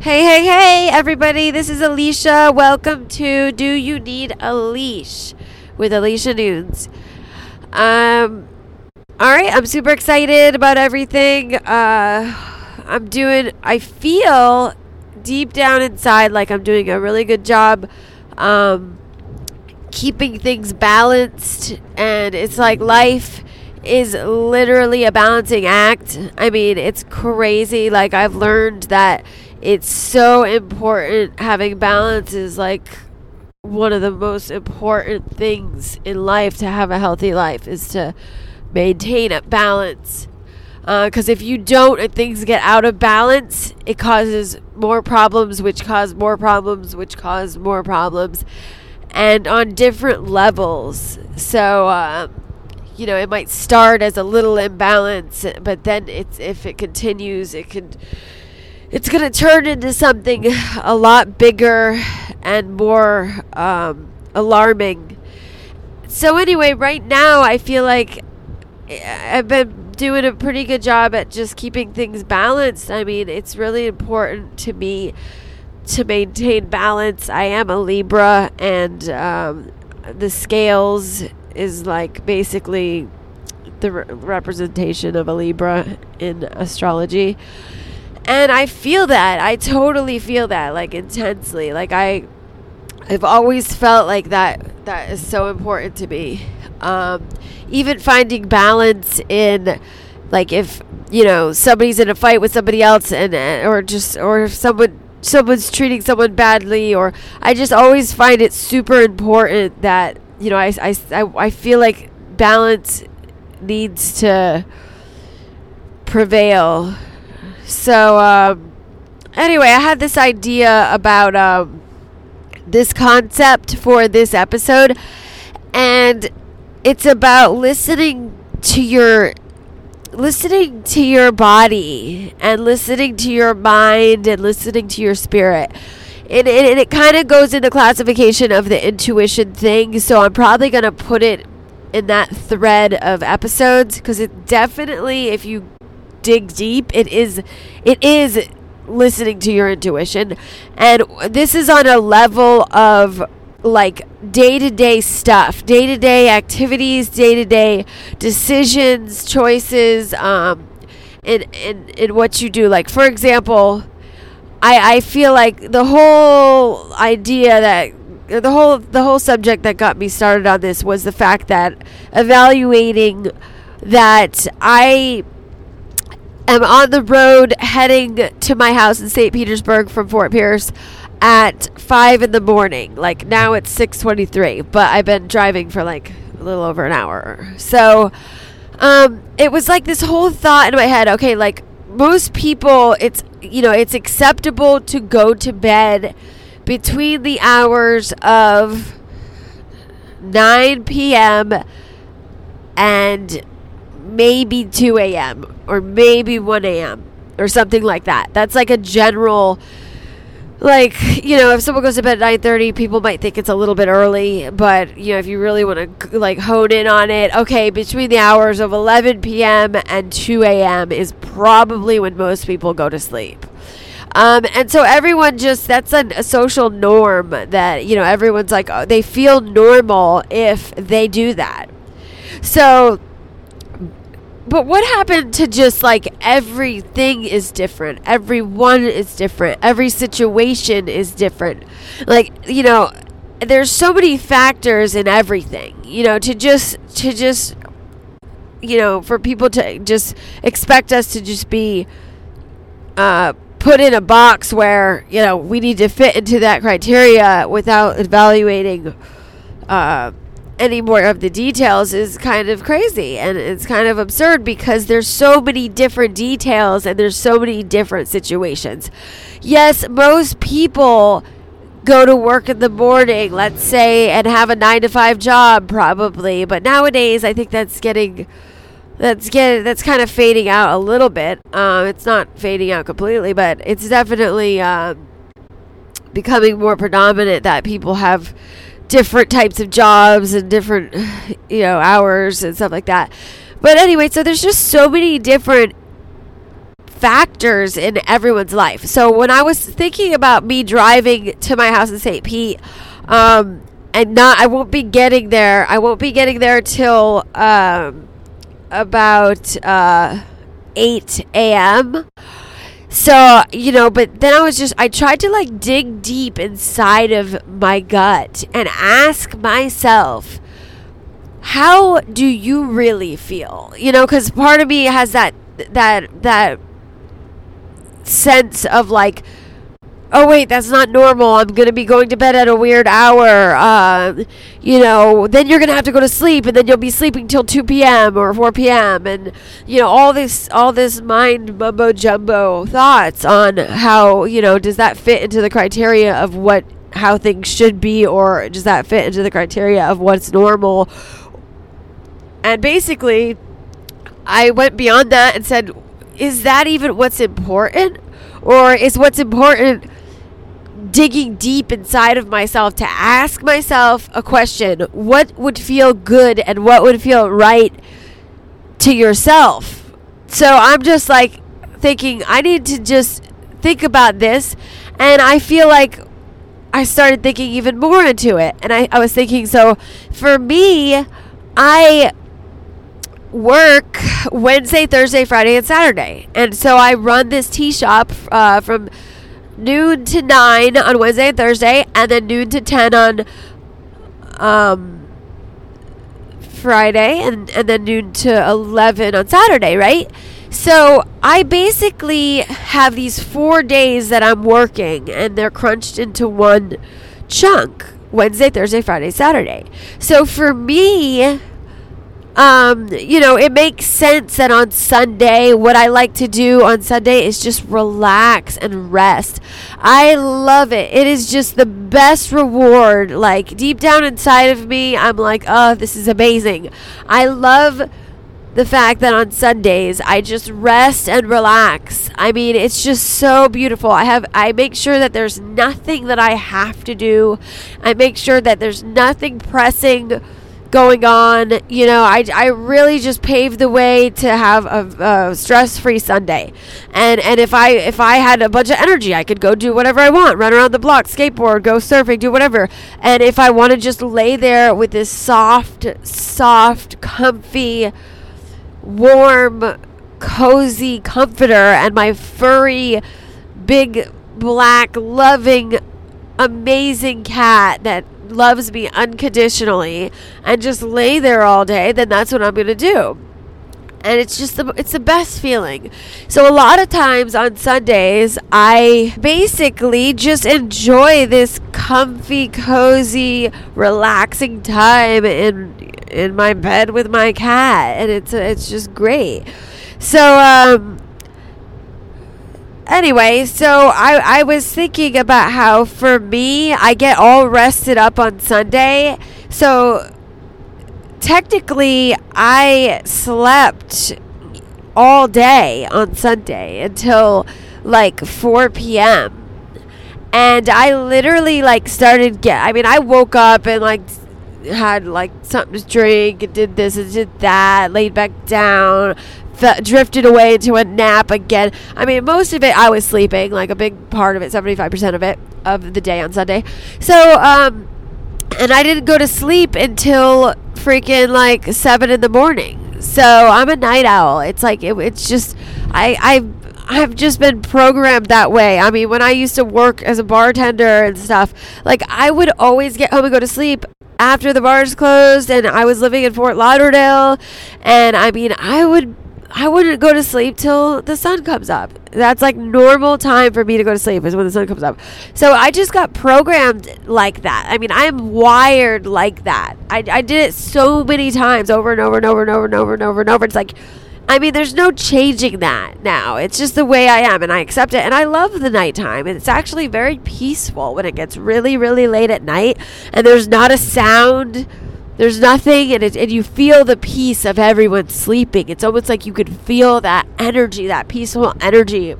Hey, hey, hey, everybody. This is Alicia. Welcome to Do You Need a Leesh with Alicia Nunes. Um, all right, I'm super excited about everything. Uh, I'm doing, I feel deep down inside like I'm doing a really good job um, keeping things balanced. And it's like life is literally a balancing act. I mean, it's crazy. Like, I've learned that it's so important having balance is like one of the most important things in life to have a healthy life is to maintain a balance. Because uh, if you don't and things get out of balance it causes more problems which cause more problems which cause more problems and on different levels. So uh, you know it might start as a little imbalance but then it's if it continues it can it's going to turn into something a lot bigger and more um, alarming. So, anyway, right now I feel like eh, I've been doing a pretty good job at just keeping things balanced. I mean, it's really important to me to maintain balance. I am a Libra, and um, the scales is like basically the re- representation of a Libra in astrology and I feel that. I totally feel that like intensely. Like I I've always felt like that that is so important to me. Um, even finding balance in like if you know somebody's in a fight with somebody else and or just or if someone someone's treating someone badly or I just always find it super important that you know I, I, I, I feel like balance needs to prevail so, um, anyway, I had this idea about um, this concept for this episode, and it's about listening to your listening to your body and listening to your mind and listening to your spirit. And, and, and it kind of goes in the classification of the intuition thing. So I'm probably going to put it in that thread of episodes because it definitely, if you dig deep, it is it is listening to your intuition. And this is on a level of like day to day stuff, day to day activities, day to day decisions, choices, um, in, in, in what you do. Like, for example, I, I feel like the whole idea that the whole the whole subject that got me started on this was the fact that evaluating that I am on the road heading to my house in St. Petersburg from Fort Pierce at five in the morning. Like now it's six twenty three, but I've been driving for like a little over an hour. So um, it was like this whole thought in my head. Okay, like most people, it's you know it's acceptable to go to bed between the hours of nine p.m. and maybe 2 a.m. or maybe 1 a.m. or something like that. That's like a general like you know if someone goes to bed at 9.30 people might think it's a little bit early but you know if you really want to like hone in on it okay between the hours of 11 p.m and 2 a.m is probably when most people go to sleep um, and so everyone just that's a, a, social norm that you know everyone's like oh, they feel normal if they do that so but what happened to just like everything is different? Everyone is different. Every situation is different. Like you know there's so many factors in everything you know to just to just you know for people to just expect us to just be uh, put in a box where you know we need to fit into that criteria without evaluating uh, any more of the details is kind of crazy and it's kind of absurd because there's so many different details and there's so many different situations. Yes, most people go to work in the morning, let's say, and have a 9 to 5 job probably, but nowadays I think that's getting that's getting that's kind of fading out a little bit. Um, it's not fading out completely, but it's definitely um, becoming more predominant that people have different types of jobs and different, you know, hours and stuff like that. But anyway, so there's just so many different factors in everyone's life. So when I was thinking about me driving to my house in St. Pete, um, and not, I won't be getting there. I won't be getting there till um, about uh, eight a.m. So, you know, but then I was just, I tried to like dig deep inside of my gut and ask myself, how do you really feel? You know, because part of me has that, that, that sense of like, oh wait that's not normal. I'm gonna be going to bed at a weird hour. Um, you know then you're gonna have to go to sleep and then you'll be sleeping till 2 p.m or 4 p.m and you know all this all this mind mumbo jumbo thoughts on how you know does that fit into the criteria of what how things should be or does that fit into the criteria of what's normal? And basically i went beyond that and said is that even what's important? Or is what's important digging deep inside of myself to ask myself a question. What would feel good and what would feel right to yourself? So i'm just like thinking i need to just think about this. And i feel like i started thinking even more into it. And i, I was thinking so for me i work Wednesday, Thursday, Friday, and Saturday. And so I run this tea shop uh, from noon to 9 on Wednesday and Thursday, and then noon to 10 on um, Friday, and, and then noon to 11 on Saturday, right? So I basically have these four days that I'm working, and they're crunched into one chunk Wednesday, Thursday, Friday, Saturday. So for me, um, you know, it makes sense that on Sunday, what I like to do on Sunday is just relax and rest. I love it. It is just the best reward. Like deep down inside of me, I'm like, oh, this is amazing. I love the fact that on Sundays I just rest and relax. I mean, it's just so beautiful. I have I make sure that there's nothing that I have to do. I make sure that there's nothing pressing going on. You know, I, I really just paved the way to have a, a stress-free Sunday. And and if I if I had a bunch of energy, I could go do whatever I want, run around the block, skateboard, go surfing, do whatever. And if I want to just lay there with this soft, soft, comfy, warm, cozy comforter and my furry, big, black, loving, amazing cat that loves me unconditionally and just lay there all day, then that's what I'm going to do. And it's just the it's the best feeling. So a lot of times on Sundays, I basically just enjoy this comfy, cozy, relaxing time in in my bed with my cat, and it's it's just great. So um anyway, so I, I was thinking about how for me, I get all rested up on Sunday. So technically, I slept all day on Sunday until like 4 p.m. And I literally like started get I mean I woke up and like had like something to drink and did this and did that, laid back down, drifted away into a nap again. I mean, most of it I was sleeping, like a big part of it, 75% of it, of the day on Sunday. So, um, and I didn't go to sleep until freaking like 7 in the morning. So I'm a night owl. It's like, it, it's just, I, I, I've just been programmed that way. I mean, when I used to work as a bartender and stuff, like I would always get home and go to sleep after the bars closed and I was living in Fort Lauderdale and I mean I would I wouldn't go to sleep till the sun comes up. That's like normal time for me to go to sleep is when the sun comes up. So I just got programmed like that. I mean, I am wired like that. I, I did it so many times over and over and over and over and over and over and over. It's like, I mean, there's no changing that now. It's just the way I am, and I accept it. And I love the nighttime. It's actually very peaceful when it gets really, really late at night, and there's not a sound there's nothing and, it, and you feel the peace of everyone sleeping. It's almost like you could feel that energy that peaceful energy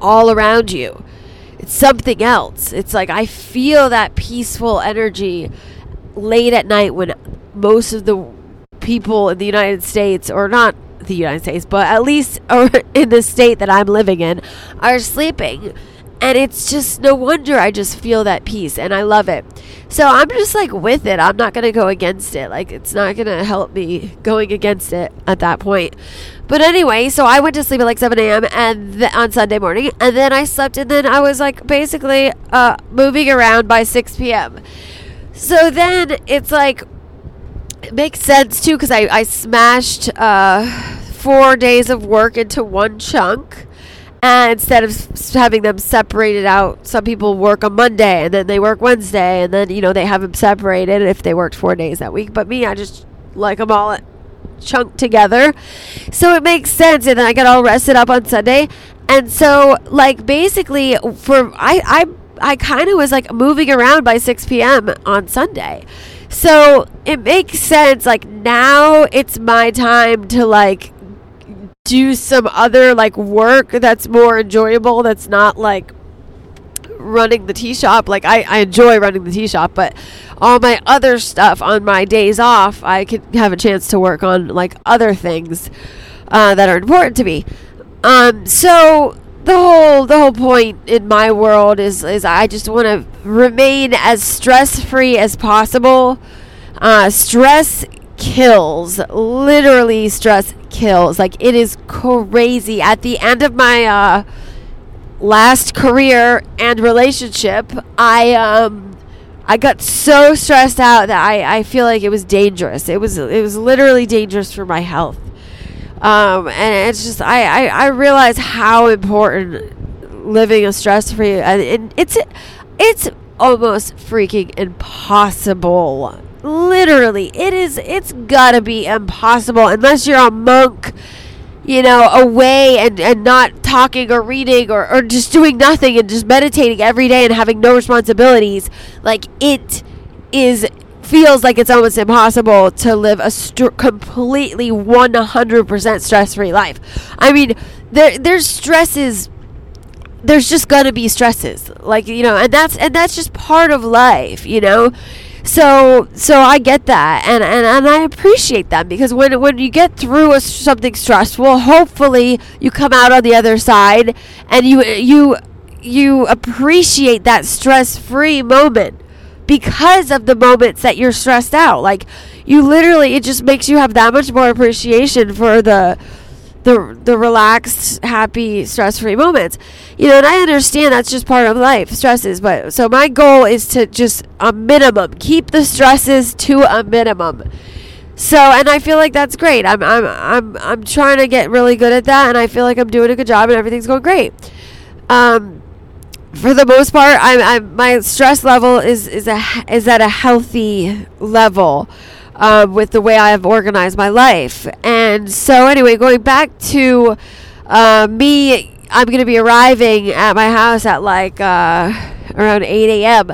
all around you. It's something else. It's like i feel that peaceful energy late at night when most of the people in the united states or not the United States, but at least in the state that I'm living in, are sleeping. And it's just no wonder I just feel that peace and I love it. So I'm just like with it. I'm not going to go against it. Like it's not going to help me going against it at that point. But anyway, so I went to sleep at like 7 a.m. and th- on Sunday morning, and then I slept, and then I was like basically uh, moving around by 6 p.m. So then it's like it makes sense too because I I smashed uh, four days of work into one chunk. Instead of having them separated out, some people work on Monday and then they work Wednesday, and then you know they have them separated if they worked four days that week. But me, I just like them all chunked together. So it makes sense. And then I got all rested up on Sunday. And so like basically for I I I kind of was like moving around by 6 p.m. on Sunday. So it makes sense. Like now it's my time to like do some other like work that's more enjoyable. That's not like running the tea shop. Like I, I enjoy running the tea shop, but all my other stuff on my days off, I could have a chance to work on like other things uh, that are important to me. Um, so the whole the whole point in my world is is I just want to remain as stress free as possible. Uh, stress kills, literally stress kills. Like it is crazy. At the end of my uh, last career and relationship, I um I got so stressed out that I, I feel like it was dangerous. It was it was literally dangerous for my health. Um, and it's just I, I, I realize how important living a stress free and, and it's it's almost freaking impossible. Literally, it is. It's gotta be impossible unless you're a monk you know, away and, and not talking or reading or, or just doing nothing and just meditating every day and having no responsibilities, like it is feels like it's almost impossible to live a st- completely 100% stress-free life. I mean, there there's stresses there's just to be stresses. Like, you know, and that's and that's just part of life, you know. So so I get that and, and, and I appreciate that because when when you get through a, something stressful, hopefully you come out on the other side and you you you appreciate that stress-free moment because of the moments that you're stressed out. Like you literally it just makes you have that much more appreciation for the the the relaxed, happy, stress-free moments. You know, and I understand that's just part of life, stresses, but so my goal is to just a minimum, keep the stresses to a minimum. So, and I feel like that's great. I'm I'm I'm I'm trying to get really good at that and I feel like I'm doing a good job and everything's going great. Um for the most part, I'm, I'm my stress level is is a is at a healthy level um, with the way I have organized my life. And so, anyway, going back to uh, me, I'm going to be arriving at my house at like uh, around 8 a.m.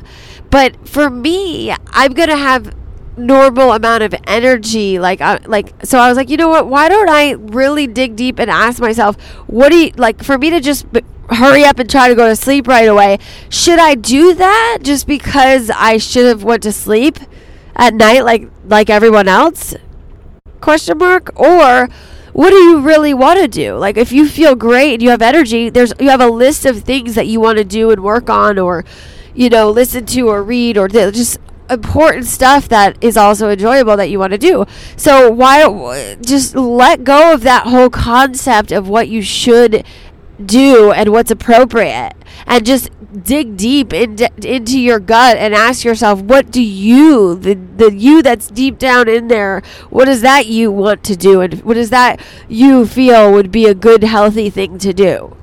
But for me, I'm going to have normal amount of energy like uh, like so I was like you know what why don't I really dig deep and ask myself what do you like for me to just b- hurry up and try to go to sleep right away should I do that just because I should have went to sleep at night like like everyone else? Question mark or what do you really want to do? Like if you feel great and you have energy, there's you have a list of things that you want to do and work on or you know, listen to or read or just important stuff that is also enjoyable that you want to do. So why just let go of that whole concept of what you should do and what's appropriate and just dig deep into, into your gut and ask yourself what do you the the you that's deep down in there what does that you want to do? And what does that you feel would be a good healthy thing to do?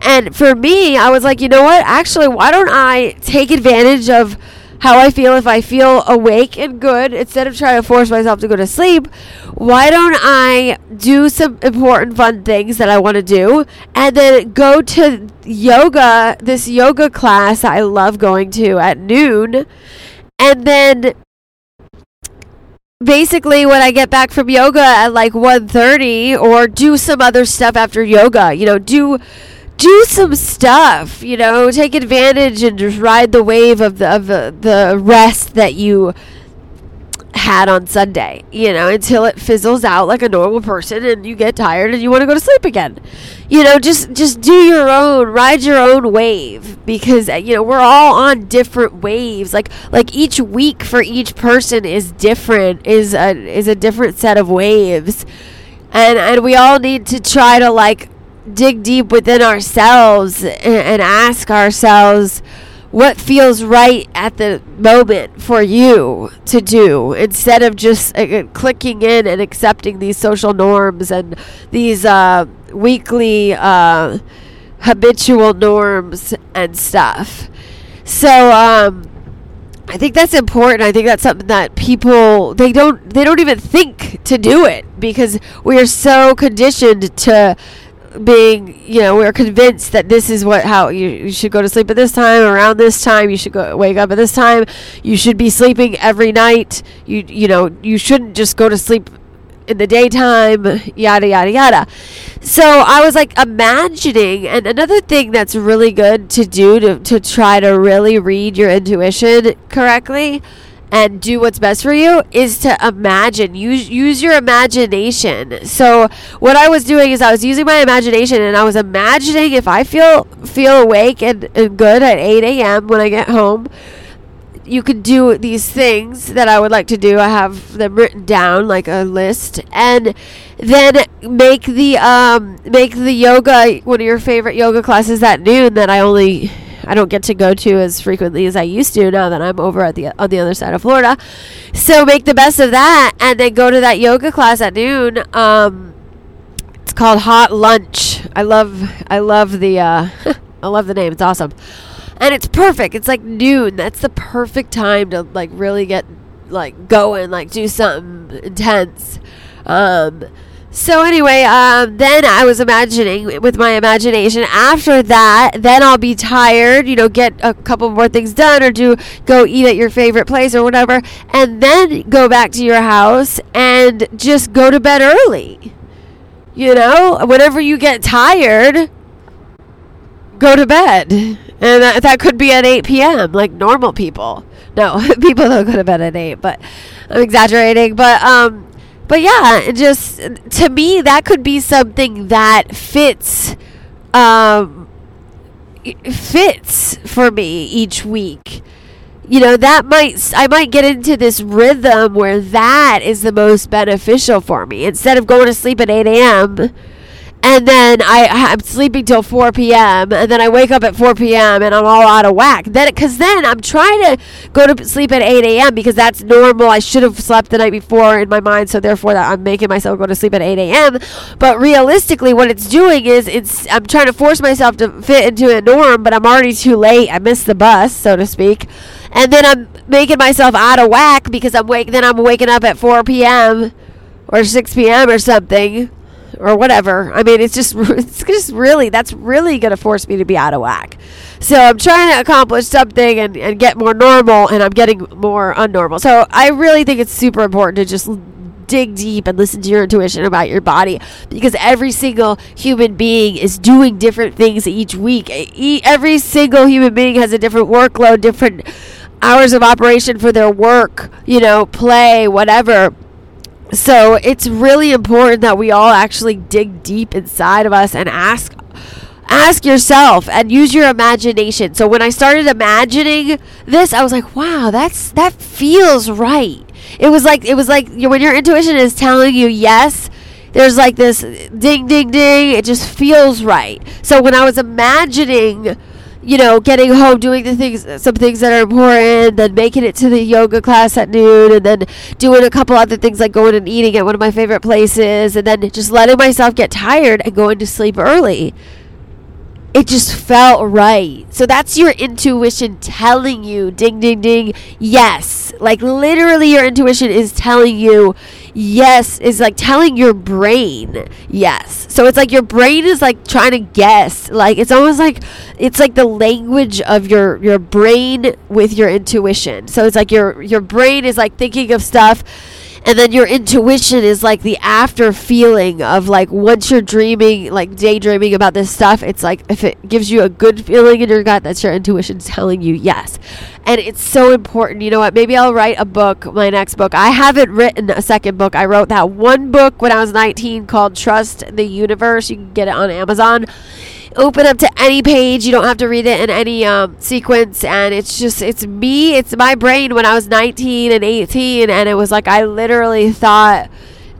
And for me i was like you know what? Actually why don't i take advantage of how I feel if I feel awake and good instead of trying to force myself to go to sleep. Why don't I do some important fun things that I want to do and then go to yoga, this yoga class I love going to at noon, and then basically when I get back from yoga at like 1:30 or do some other stuff after yoga, you know, do do some stuff, you know, take advantage and just ride the wave of the of the, the rest that you had on Sunday, you know, until it fizzles out like a normal person and you get tired and you want to go to sleep again. You know, just just do your own, ride your own wave because uh, you know, we're all on different waves. Like like each week for each person is different, is a is a different set of waves. And and we all need to try to like dig deep within ourselves and, and ask ourselves what feels right at the moment for you to do instead of just uh, clicking in and accepting these social norms and these uh, weekly uh, habitual norms and stuff. So um, I think that's important. I think that's something that people they don't they don't even think to do it because we are so conditioned to being, you know, we're convinced that this is what how you, you should go to sleep at this time, around this time, you should go wake up at this time, you should be sleeping every night. You you know, you shouldn't just go to sleep in the daytime, yada yada yada. So I was like imagining, and another thing that's really good to do to to try to really read your intuition correctly and do what's best for you is to imagine. Use use your imagination. So what i was doing is i was using my imagination and i was imagining if i feel feel awake and, and good at 8 a.m when i get home you could do these things that i would like to do. I have them written down like a list and then make the um make the yoga one of your favorite yoga classes at noon that i only I don't get to go to as frequently as I used to now that I'm over at the on the other side of Florida. So make the best of that, and then go to that yoga class at noon. Um, it's called Hot Lunch. I love I love the uh, I love the name. It's awesome, and it's perfect. It's like noon. That's the perfect time to like really get like going, like do something intense. Um, so anyway, um, then I was imagining with my imagination. After that, then I'll be tired. You know, get a couple more things done, or do go eat at your favorite place or whatever, and then go back to your house and just go to bed early. You know, whenever you get tired, go to bed, and that, that could be at 8 p.m. like normal people. No, people don't go to bed at 8, but I'm exaggerating. But um but yeah, just to me, that could be something that fits, um, fits for me each week. You know, that might, I might get into this rhythm where that is the most beneficial for me. Instead of going to sleep at 8 a.m., and then I I'm sleeping till 4 p.m. and then I wake up at 4 p.m. and I'm all out of whack. Then because then I'm trying to go to sleep at 8 a.m. because that's normal. I should have slept the night before in my mind, so therefore that I'm making myself go to sleep at 8 a.m. But realistically, what it's doing is it's I'm trying to force myself to fit into a norm, but I'm already too late. I missed the bus, so to speak, and then I'm making myself out of whack because I'm wake. Then I'm waking up at 4 p.m. or 6 p.m. or something or whatever. I mean, it's just it's just really that's really going to force me to be out of whack. So I'm trying to accomplish something and, and get more normal, and I'm getting more unnormal. So I really think it's super important to just dig deep and listen to your intuition about your body because every single human being is doing different things each week. Every single human being has a different workload, different hours of operation for their work, you know, play, whatever so it's really important that we all actually dig deep inside of us and ask ask yourself and use your imagination. So when I started imagining this, I was like, "Wow, that's that feels right." It was like it was like when your intuition is telling you yes, there's like this ding ding ding, it just feels right. So when I was imagining you know, getting home, doing the things, some things that are important, then making it to the yoga class at noon, and then doing a couple other things like going and eating at one of my favorite places, and then just letting myself get tired and going to sleep early. It just felt right. So that's your intuition telling you, ding, ding, ding, yes. Like literally, your intuition is telling you yes is like telling your brain yes. So it's like your brain is like trying to guess. Like it's almost like it's like the language of your your brain with your intuition. So it's like your your brain is like thinking of stuff and then your intuition is like the after feeling of like once you're dreaming like daydreaming about this stuff it's like if it gives you a good feeling in your gut that's your intuition telling you yes. And it's so important. You know what? Maybe i'll write a book my next book. I haven't written a second book. I wrote that one book when i was 19 called trust the universe. You can get it on amazon open up to any page. You don't have to read it in any um, sequence. And it's just, it's me, it's my brain when I was 19 and 18. And it was like, I literally thought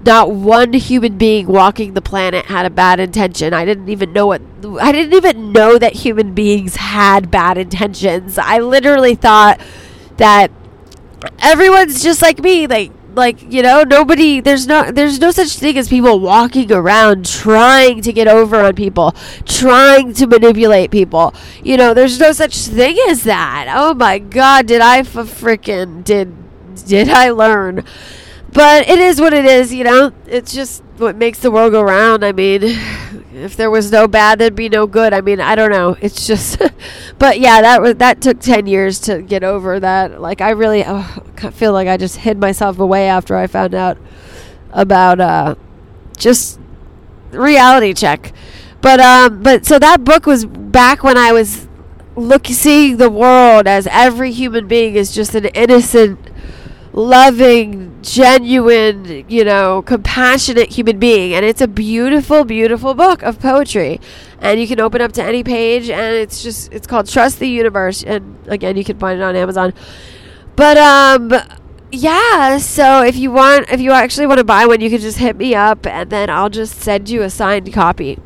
not one human being walking the planet had a bad intention. I didn't even know what, I didn't even know that human beings had bad intentions. I literally thought that everyone's just like me. Like, like you know nobody there's no there's no such thing as people walking around trying to get over on people trying to manipulate people. You know there's no such thing as that. Oh my god did i f- freaking did did i learn? But it is what it is you know? It's just what makes the world go round i mean if there was no bad there'd be no good. I mean i don't know. It's just but yeah that was that took 10 years to get over that. Like i really oh, feel like i just hid myself away after i found out about uh just reality check. But um but so that book was back when i was look seeing the world as every human being is just an innocent loving, genuine, you know, compassionate human being. And it's a beautiful, beautiful book of poetry. And you can open up to any page, and it's just, it's called Trust the Universe. And again, you can find it on Amazon. But, um, yeah, so if you want, if you actually want to buy one, you can just hit me up, and then I'll just send you a signed copy.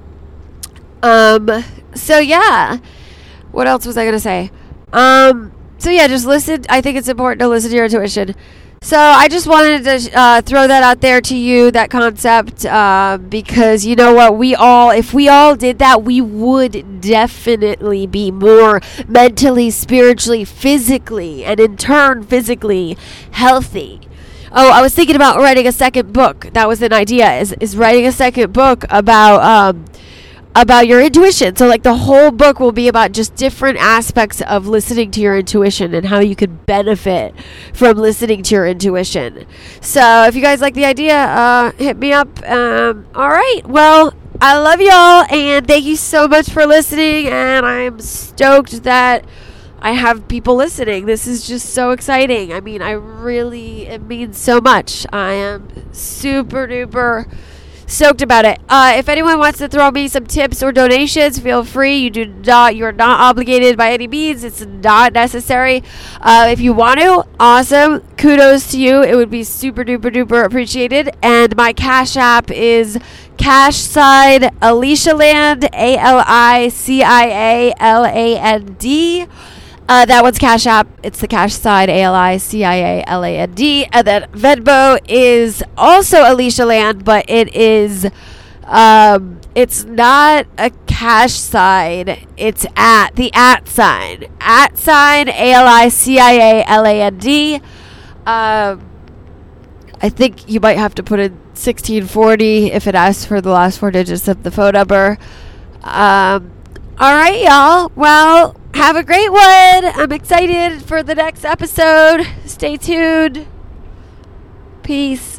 Um, so yeah. What else was I going to say? Um, so yeah, just listen. I think it's important to listen to your intuition. So I just wanted to uh, throw that out there to you, that concept, uh, because you know what? We all, if we all did that, we would definitely be more mentally, spiritually, physically, and in turn, physically healthy. Oh, I was thinking about writing a second book. That was an idea. Is is writing a second book about um, about your intuition. So, like, the whole book will be about just different aspects of listening to your intuition and how you could benefit from listening to your intuition. So, if you guys like the idea, uh, hit me up. Um, all right. Well, I love y'all and thank you so much for listening. And I'm stoked that. I have people listening. This is just so exciting. I mean, I really, it means so much. I am super duper stoked about it. Uh, if anyone wants to throw me some tips or donations, feel free. You do not. You're not obligated by any means. It's not necessary. Uh, if you want to, awesome. Kudos to you. It would be super duper duper appreciated. And my Cash App is Cash Side Alicia Land. A L I C I A L A N D. Uh, that one's Cash App. It's the Cash Side, A L I C I A L A N D. And then Venmo is also Alicia Land, but it is, um, it's not a cash side. It's at the at sign. At sign, A L I C I A L A N D. Um, I think you might have to put in 1640 if it asks for the last four digits of the phone number. Um, all right, y'all. Well, have a great one. I'm excited for the next episode. Stay tuned. Peace.